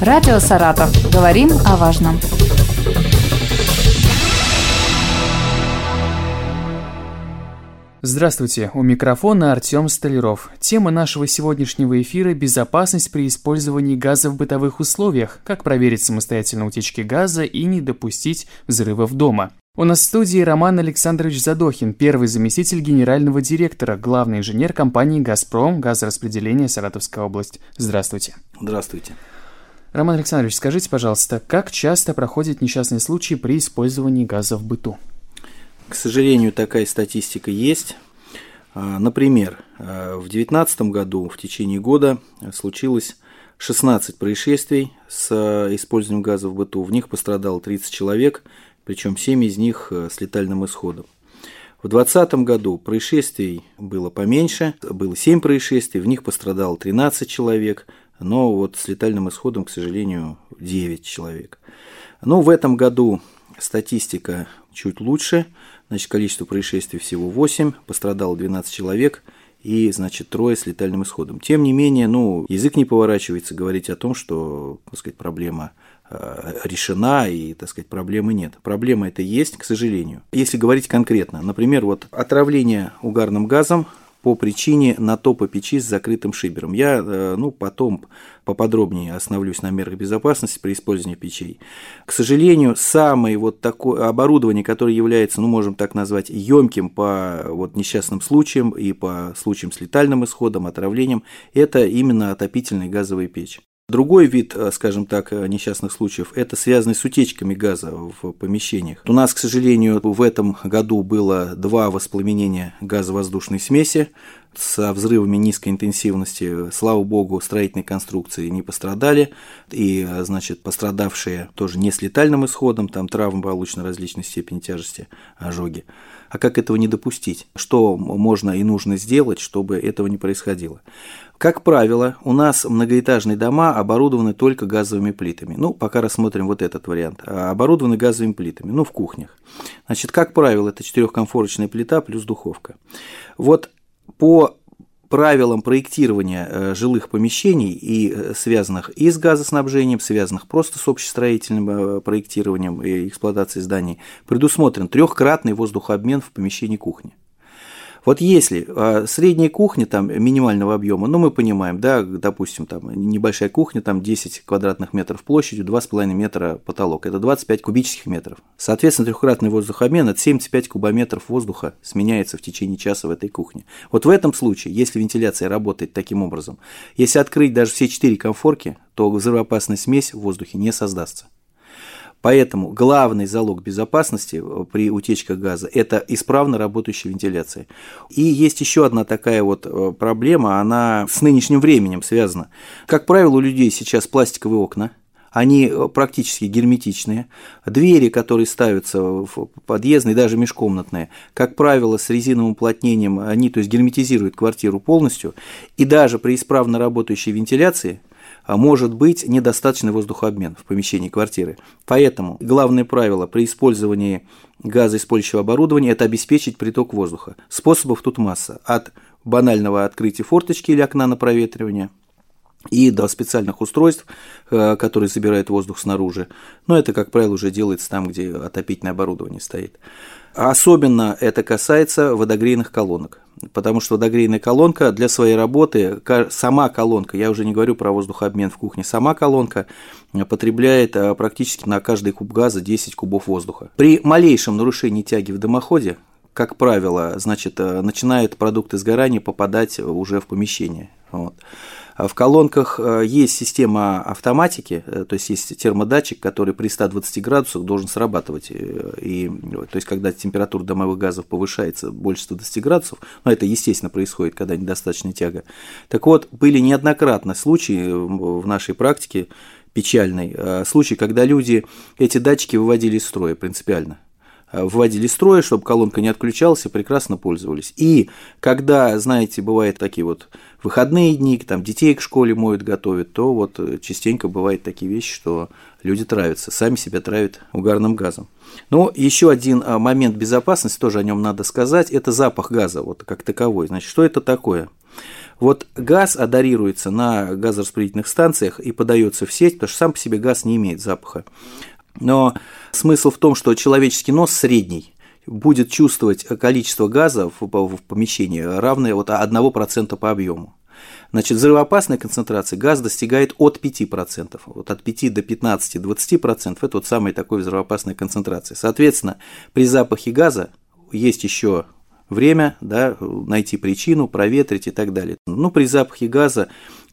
Радио «Саратов». Говорим о важном. Здравствуйте, у микрофона Артем Столяров. Тема нашего сегодняшнего эфира – безопасность при использовании газа в бытовых условиях, как проверить самостоятельно утечки газа и не допустить взрывов дома. У нас в студии Роман Александрович Задохин, первый заместитель генерального директора, главный инженер компании «Газпром» газораспределение Саратовская область. Здравствуйте. Здравствуйте. Роман Александрович, скажите, пожалуйста, как часто проходят несчастные случаи при использовании газа в быту? К сожалению, такая статистика есть. А, например, а, в 2019 году в течение года случилось 16 происшествий с а, использованием газа в быту. В них пострадало 30 человек, причем 7 из них с летальным исходом. В 2020 году происшествий было поменьше, было 7 происшествий, в них пострадало 13 человек, но вот с летальным исходом, к сожалению, 9 человек. Но в этом году статистика чуть лучше, значит, количество происшествий всего 8, пострадало 12 человек и, значит, трое с летальным исходом. Тем не менее, ну, язык не поворачивается говорить о том, что, так сказать, проблема э, решена и, так сказать, проблемы нет. Проблема это есть, к сожалению. Если говорить конкретно, например, вот отравление угарным газом по причине натопа печи с закрытым шибером. Я э, ну, потом поподробнее остановлюсь на мерах безопасности при использовании печей. К сожалению, самое вот такое оборудование, которое является, ну, можем так назвать, емким по вот несчастным случаям и по случаям с летальным исходом, отравлением, это именно отопительные газовые печи. Другой вид, э, скажем так, э, несчастных случаев – это связанный с утечками газа в помещениях. У нас, к сожалению, в этом году было два воспламенения газовоздушной смеси со взрывами низкой интенсивности. Слава богу, строительные конструкции не пострадали, и, значит, пострадавшие тоже не с летальным исходом, там травмы получены различной степени тяжести, ожоги. А как этого не допустить? Что можно и нужно сделать, чтобы этого не происходило? Как правило, у нас многоэтажные дома оборудованы только газовыми плитами. Ну, пока рассмотрим вот этот вариант. А, оборудованы газовыми плитами, ну, в кухнях. Значит, как правило, это четырехкомфорочная плита плюс духовка. Вот по правилам проектирования э, жилых помещений и э, связанных и с газоснабжением, связанных просто с общестроительным э, проектированием и эксплуатацией зданий, предусмотрен трехкратный воздухообмен в помещении кухни. Вот если а, средняя кухня там минимального объема, ну мы понимаем, да, допустим, там небольшая кухня, там 10 квадратных метров площадью, 2,5 метра потолок, это 25 кубических метров. Соответственно, трехкратный воздухообмен от 75 кубометров воздуха сменяется в течение часа в этой кухне. Вот в этом случае, если вентиляция работает таким образом, если открыть даже все четыре комфорки, то взрывоопасная смесь в воздухе не создастся. Поэтому главный залог безопасности э, при утечках газа – это исправно работающая вентиляция. И есть еще одна такая вот э, проблема, она с нынешним временем связана. Как правило, у людей сейчас пластиковые окна, они э, практически герметичные. Двери, которые ставятся в подъездные, даже межкомнатные, как правило, с резиновым уплотнением, они то есть герметизируют квартиру полностью. И даже при исправно работающей вентиляции может быть недостаточный воздухообмен в помещении квартиры. Поэтому главное правило при использовании газоиспользующего оборудования – это обеспечить приток воздуха. Способов тут масса. От банального открытия форточки или окна на проветривание и до специальных устройств, э, которые забирают воздух снаружи. Но это, как правило, уже делается там, где отопительное оборудование стоит. Особенно это касается водогрейных колонок, потому что водогрейная колонка для своей работы, сама колонка, я уже не говорю про воздухообмен в кухне, сама колонка потребляет а, практически на каждый куб газа 10 кубов воздуха. При малейшем нарушении тяги в дымоходе, как правило, значит, э, начинают продукты сгорания попадать уже в помещение. Вот. В колонках э, есть система автоматики, э, то есть есть термодатчик, который при 120 градусах должен срабатывать. Э, и, то есть, когда температура домовых газов повышается больше 120 градусов, ну, это, естественно, происходит, когда недостаточная тяга. Так вот, были неоднократно случаи в нашей практике, печальный случай, когда люди эти датчики выводили из строя принципиально. Э, вводили строя, чтобы колонка не отключалась и прекрасно пользовались. И когда, знаете, бывают такие вот выходные дни, там детей к школе моют, готовят, то вот э, частенько бывают такие вещи, что люди травятся, сами себя травят угарным газом. Но еще один а, момент безопасности, тоже о нем надо сказать, это запах газа, вот как таковой. Значит, что это такое? Вот газ адарируется на газораспределительных станциях и подается в сеть, потому что сам по себе газ не имеет запаха. Но смысл в том, что человеческий нос средний будет чувствовать количество газа в, в помещении равное вот 1% по объему. Значит, взрывоопасная концентрация газ достигает от 5%. Вот от 5 до 15-20% это вот самая такой взрывоопасная концентрация. Соответственно, при запахе газа есть еще время, да, найти причину, проветрить и так далее. Ну, при запахе газа,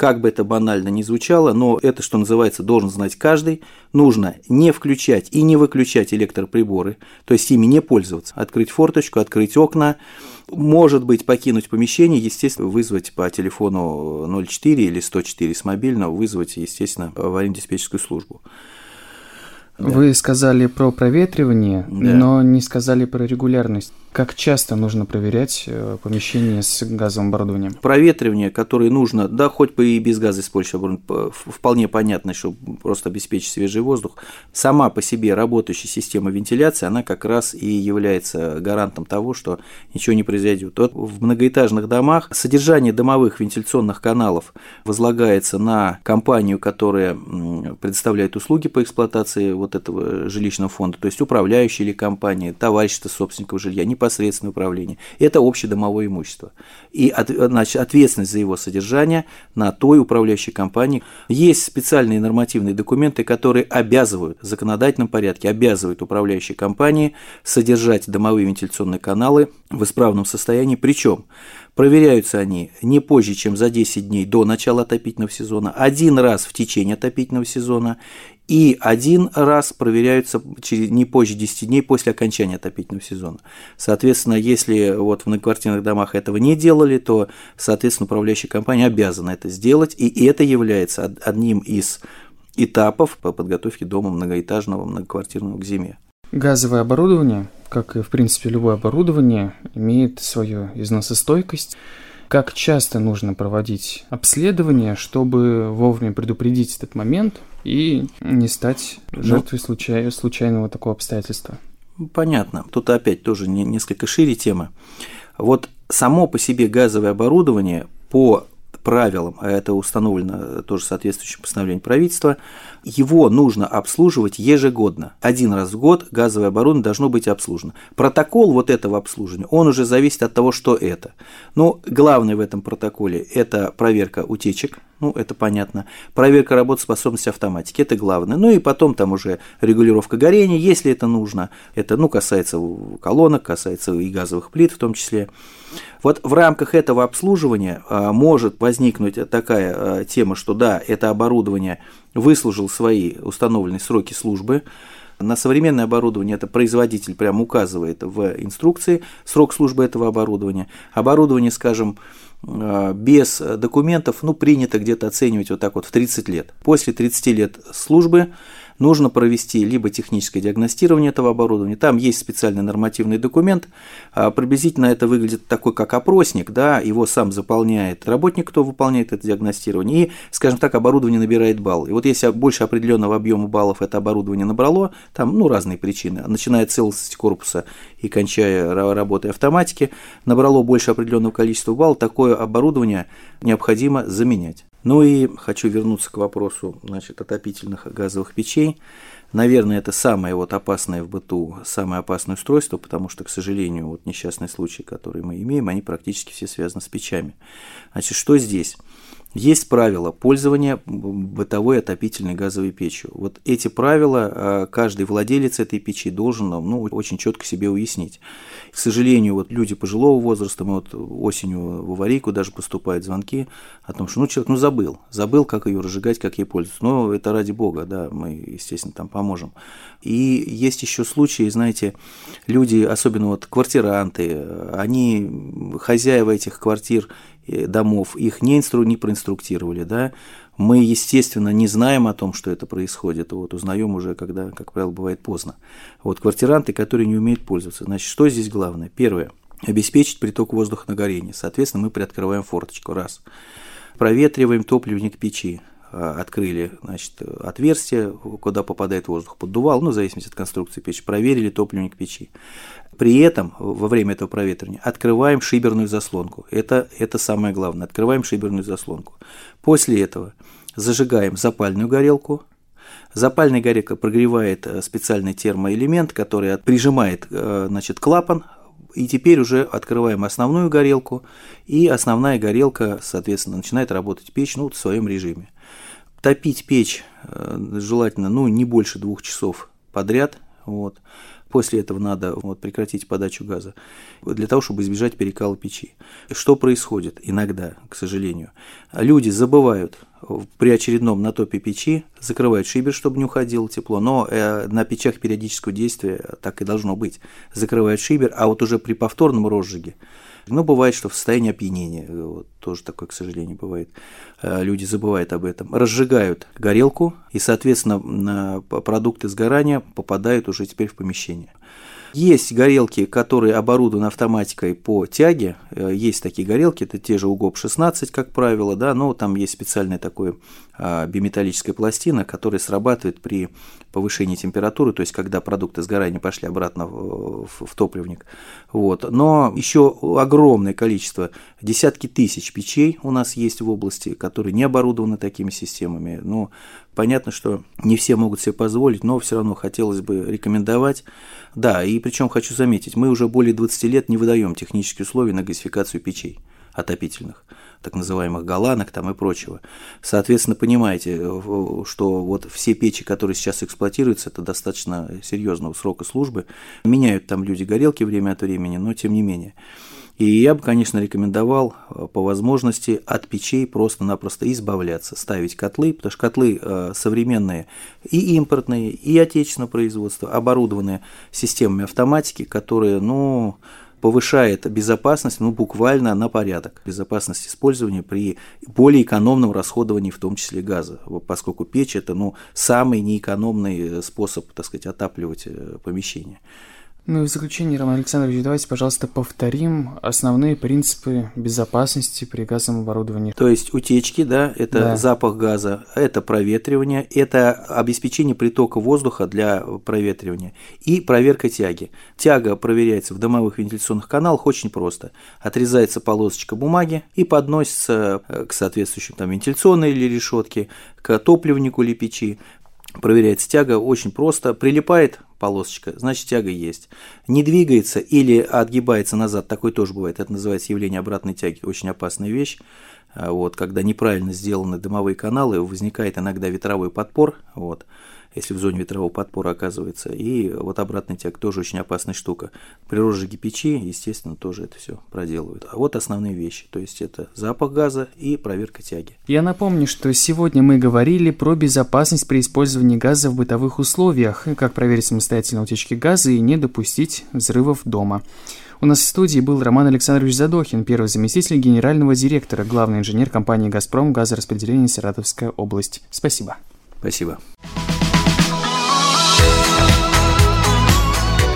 как бы это банально ни звучало, но это, что называется, должен знать каждый, нужно не включать и не выключать электроприборы, то есть ими не пользоваться, открыть форточку, открыть окна, может быть, покинуть помещение, естественно, вызвать по телефону 04 или 104 с мобильного, вызвать, естественно, аварийно-диспетчерскую службу. Да. Вы сказали про проветривание, да. но не сказали про регулярность. Как часто нужно проверять э, помещение с газовым оборудованием? Проветривание, которое нужно, да, хоть бы и без газа использовать оборудование, вполне понятно, что просто обеспечить свежий воздух. Сама по себе работающая система вентиляции, она как раз и является гарантом того, что ничего не произойдет. Вот в многоэтажных домах содержание домовых вентиляционных каналов возлагается на компанию, которая предоставляет услуги по эксплуатации вот этого жилищного фонда, то есть управляющая или компания, товарищество собственников жилья, непосредственное управление. Это общедомовое имущество. И от, значит, ответственность за его содержание на той управляющей компании. Есть специальные нормативные документы, которые обязывают в законодательном порядке, обязывают управляющие компании содержать домовые вентиляционные каналы в исправном состоянии. Причем Проверяются они не позже, чем за 10 дней до начала отопительного сезона, один раз в течение отопительного сезона и один раз проверяются не позже 10 дней после окончания отопительного сезона. Соответственно, если вот в многоквартирных домах этого не делали, то, соответственно, управляющая компания обязана это сделать, и это является одним из этапов по подготовке дома многоэтажного, многоквартирного к зиме. Газовое оборудование, как и в принципе любое оборудование, имеет свою износостойкость. Как часто нужно проводить обследование, чтобы вовремя предупредить этот момент и не стать ну, жертвой случай, случайного такого обстоятельства? Понятно. Тут опять тоже несколько шире тема. Вот само по себе газовое оборудование по правилам, а это установлено тоже соответствующим постановлением правительства, его нужно обслуживать ежегодно. Один раз в год газовое оборудование должно быть обслужено. Протокол вот этого обслуживания, он уже зависит от того, что это. Но главное в этом протоколе – это проверка утечек, ну, это понятно. Проверка работоспособности автоматики, это главное. Ну и потом там уже регулировка горения, если это нужно. Это, ну, касается колонок, касается и газовых плит в том числе. Вот в рамках этого обслуживания а, может возникнуть такая а, тема, что да, это оборудование выслужил свои установленные сроки службы, на современное оборудование это производитель прям указывает в инструкции срок службы этого оборудования. Оборудование, скажем, э, без документов, ну, принято где-то оценивать вот так вот в 30 лет. После 30 лет службы нужно провести либо техническое диагностирование этого оборудования, там есть специальный нормативный документ, а, приблизительно это выглядит такой, как опросник, да, его сам заполняет работник, кто выполняет это диагностирование, и, скажем так, оборудование набирает балл. И вот если больше определенного объема баллов это оборудование набрало, там, ну, разные причины, начиная от целостности корпуса и кончая работой автоматики, набрало больше определенного количества баллов, такое оборудование необходимо заменять. Ну и хочу вернуться к вопросу значит, отопительных газовых печей. Наверное, это самое вот опасное в быту, самое опасное устройство, потому что, к сожалению, вот несчастные случаи, которые мы имеем, они практически все связаны с печами. Значит, что здесь? Есть правила пользования бытовой отопительной газовой печью. Вот эти правила а, каждый владелец этой печи должен ну, очень четко себе уяснить. К сожалению, вот люди пожилого возраста, мы вот осенью в аварийку даже поступают звонки о том, что ну, человек ну, забыл, забыл, как ее разжигать, как ей пользоваться. Но это ради бога, да, мы, естественно, там поможем. И есть еще случаи, знаете, люди, особенно вот квартиранты, они хозяева этих квартир, домов, их не, инстру, не проинструктировали, да, мы, естественно, не знаем о том, что это происходит, вот узнаем уже, когда, как правило, бывает поздно. Вот квартиранты, которые не умеют пользоваться. Значит, что здесь главное? Первое – обеспечить приток воздуха на горение. Соответственно, мы приоткрываем форточку, раз. Проветриваем топливник печи, открыли значит, отверстие, куда попадает воздух, поддувал, ну, в зависимости от конструкции печи, проверили топливник печи. При этом во время этого проветривания открываем шиберную заслонку. Это, это самое главное. Открываем шиберную заслонку. После этого зажигаем запальную горелку. Запальная горелка прогревает э, специальный термоэлемент, который прижимает э, значит, клапан, и теперь уже открываем основную горелку, и основная горелка, соответственно, начинает работать печь ну, в своем режиме. Топить печь э, желательно ну, не больше двух часов подряд. Вот. После этого надо вот, прекратить подачу газа для того, чтобы избежать перекала печи. Что происходит иногда, к сожалению? Люди забывают при очередном натопе печи, закрывают шибер, чтобы не уходило тепло, но э, на печах периодического действия так и должно быть. Закрывают шибер, а вот уже при повторном розжиге ну, бывает, что в состоянии опьянения, вот, тоже такое, к сожалению, бывает. Э, люди забывают об этом. Разжигают горелку, и, соответственно, продукты сгорания попадают уже теперь в помещение. Есть горелки, которые оборудованы автоматикой по тяге. Э, есть такие горелки, это те же УГОП-16, как правило, да, но там есть специальная такая биметаллическая пластина, которая срабатывает при повышении температуры, то есть когда продукты сгорания пошли обратно в, в топливник. Вот. Но еще огромное количество, десятки тысяч печей у нас есть в области, которые не оборудованы такими системами. Но понятно, что не все могут себе позволить, но все равно хотелось бы рекомендовать. Да, и причем хочу заметить, мы уже более 20 лет не выдаем технические условия на газификацию печей отопительных так называемых голландок там и прочего. Соответственно, понимаете, э, что вот все печи, которые сейчас эксплуатируются, это достаточно серьезного срока службы. Меняют там люди горелки время от времени, но тем не менее. И я бы, конечно, рекомендовал э, по возможности от печей просто-напросто избавляться, ставить котлы, потому что котлы э, современные и импортные, и отечественного производства, оборудованные системами автоматики, которые, ну, повышает безопасность, ну, буквально на порядок. Безопасность использования при более экономном расходовании, в том числе газа, поскольку печь – это, ну, самый неэкономный способ, так сказать, отапливать э, помещение. Ну и в заключение, Роман Александрович, давайте, пожалуйста, повторим основные принципы безопасности при газовом оборудовании. То есть утечки, да, это да. запах газа, это проветривание, это обеспечение притока воздуха для проветривания и проверка тяги. Тяга проверяется в домовых вентиляционных каналах очень просто. Отрезается полосочка бумаги и подносится э, к соответствующим там вентиляционной или решетке, к топливнику или печи. Проверяется тяга очень просто. Прилипает полосочка, значит тяга есть. Не двигается или отгибается назад, такой тоже бывает. Это называется явление обратной тяги, очень опасная вещь. А вот, когда неправильно сделаны дымовые каналы, возникает иногда ветровой подпор. Вот если в зоне ветрового подпора оказывается. И вот обратный тяг тоже очень опасная штука. При розжиге печи, естественно, тоже это все проделывают. А вот основные вещи, то есть это запах газа и проверка тяги. Я напомню, что сегодня мы говорили про безопасность при использовании газа в бытовых условиях, как проверить самостоятельно утечки газа и не допустить взрывов дома. У нас в студии был Роман Александрович Задохин, первый заместитель генерального директора, главный инженер компании «Газпром» газораспределение Саратовская область. Спасибо. Спасибо.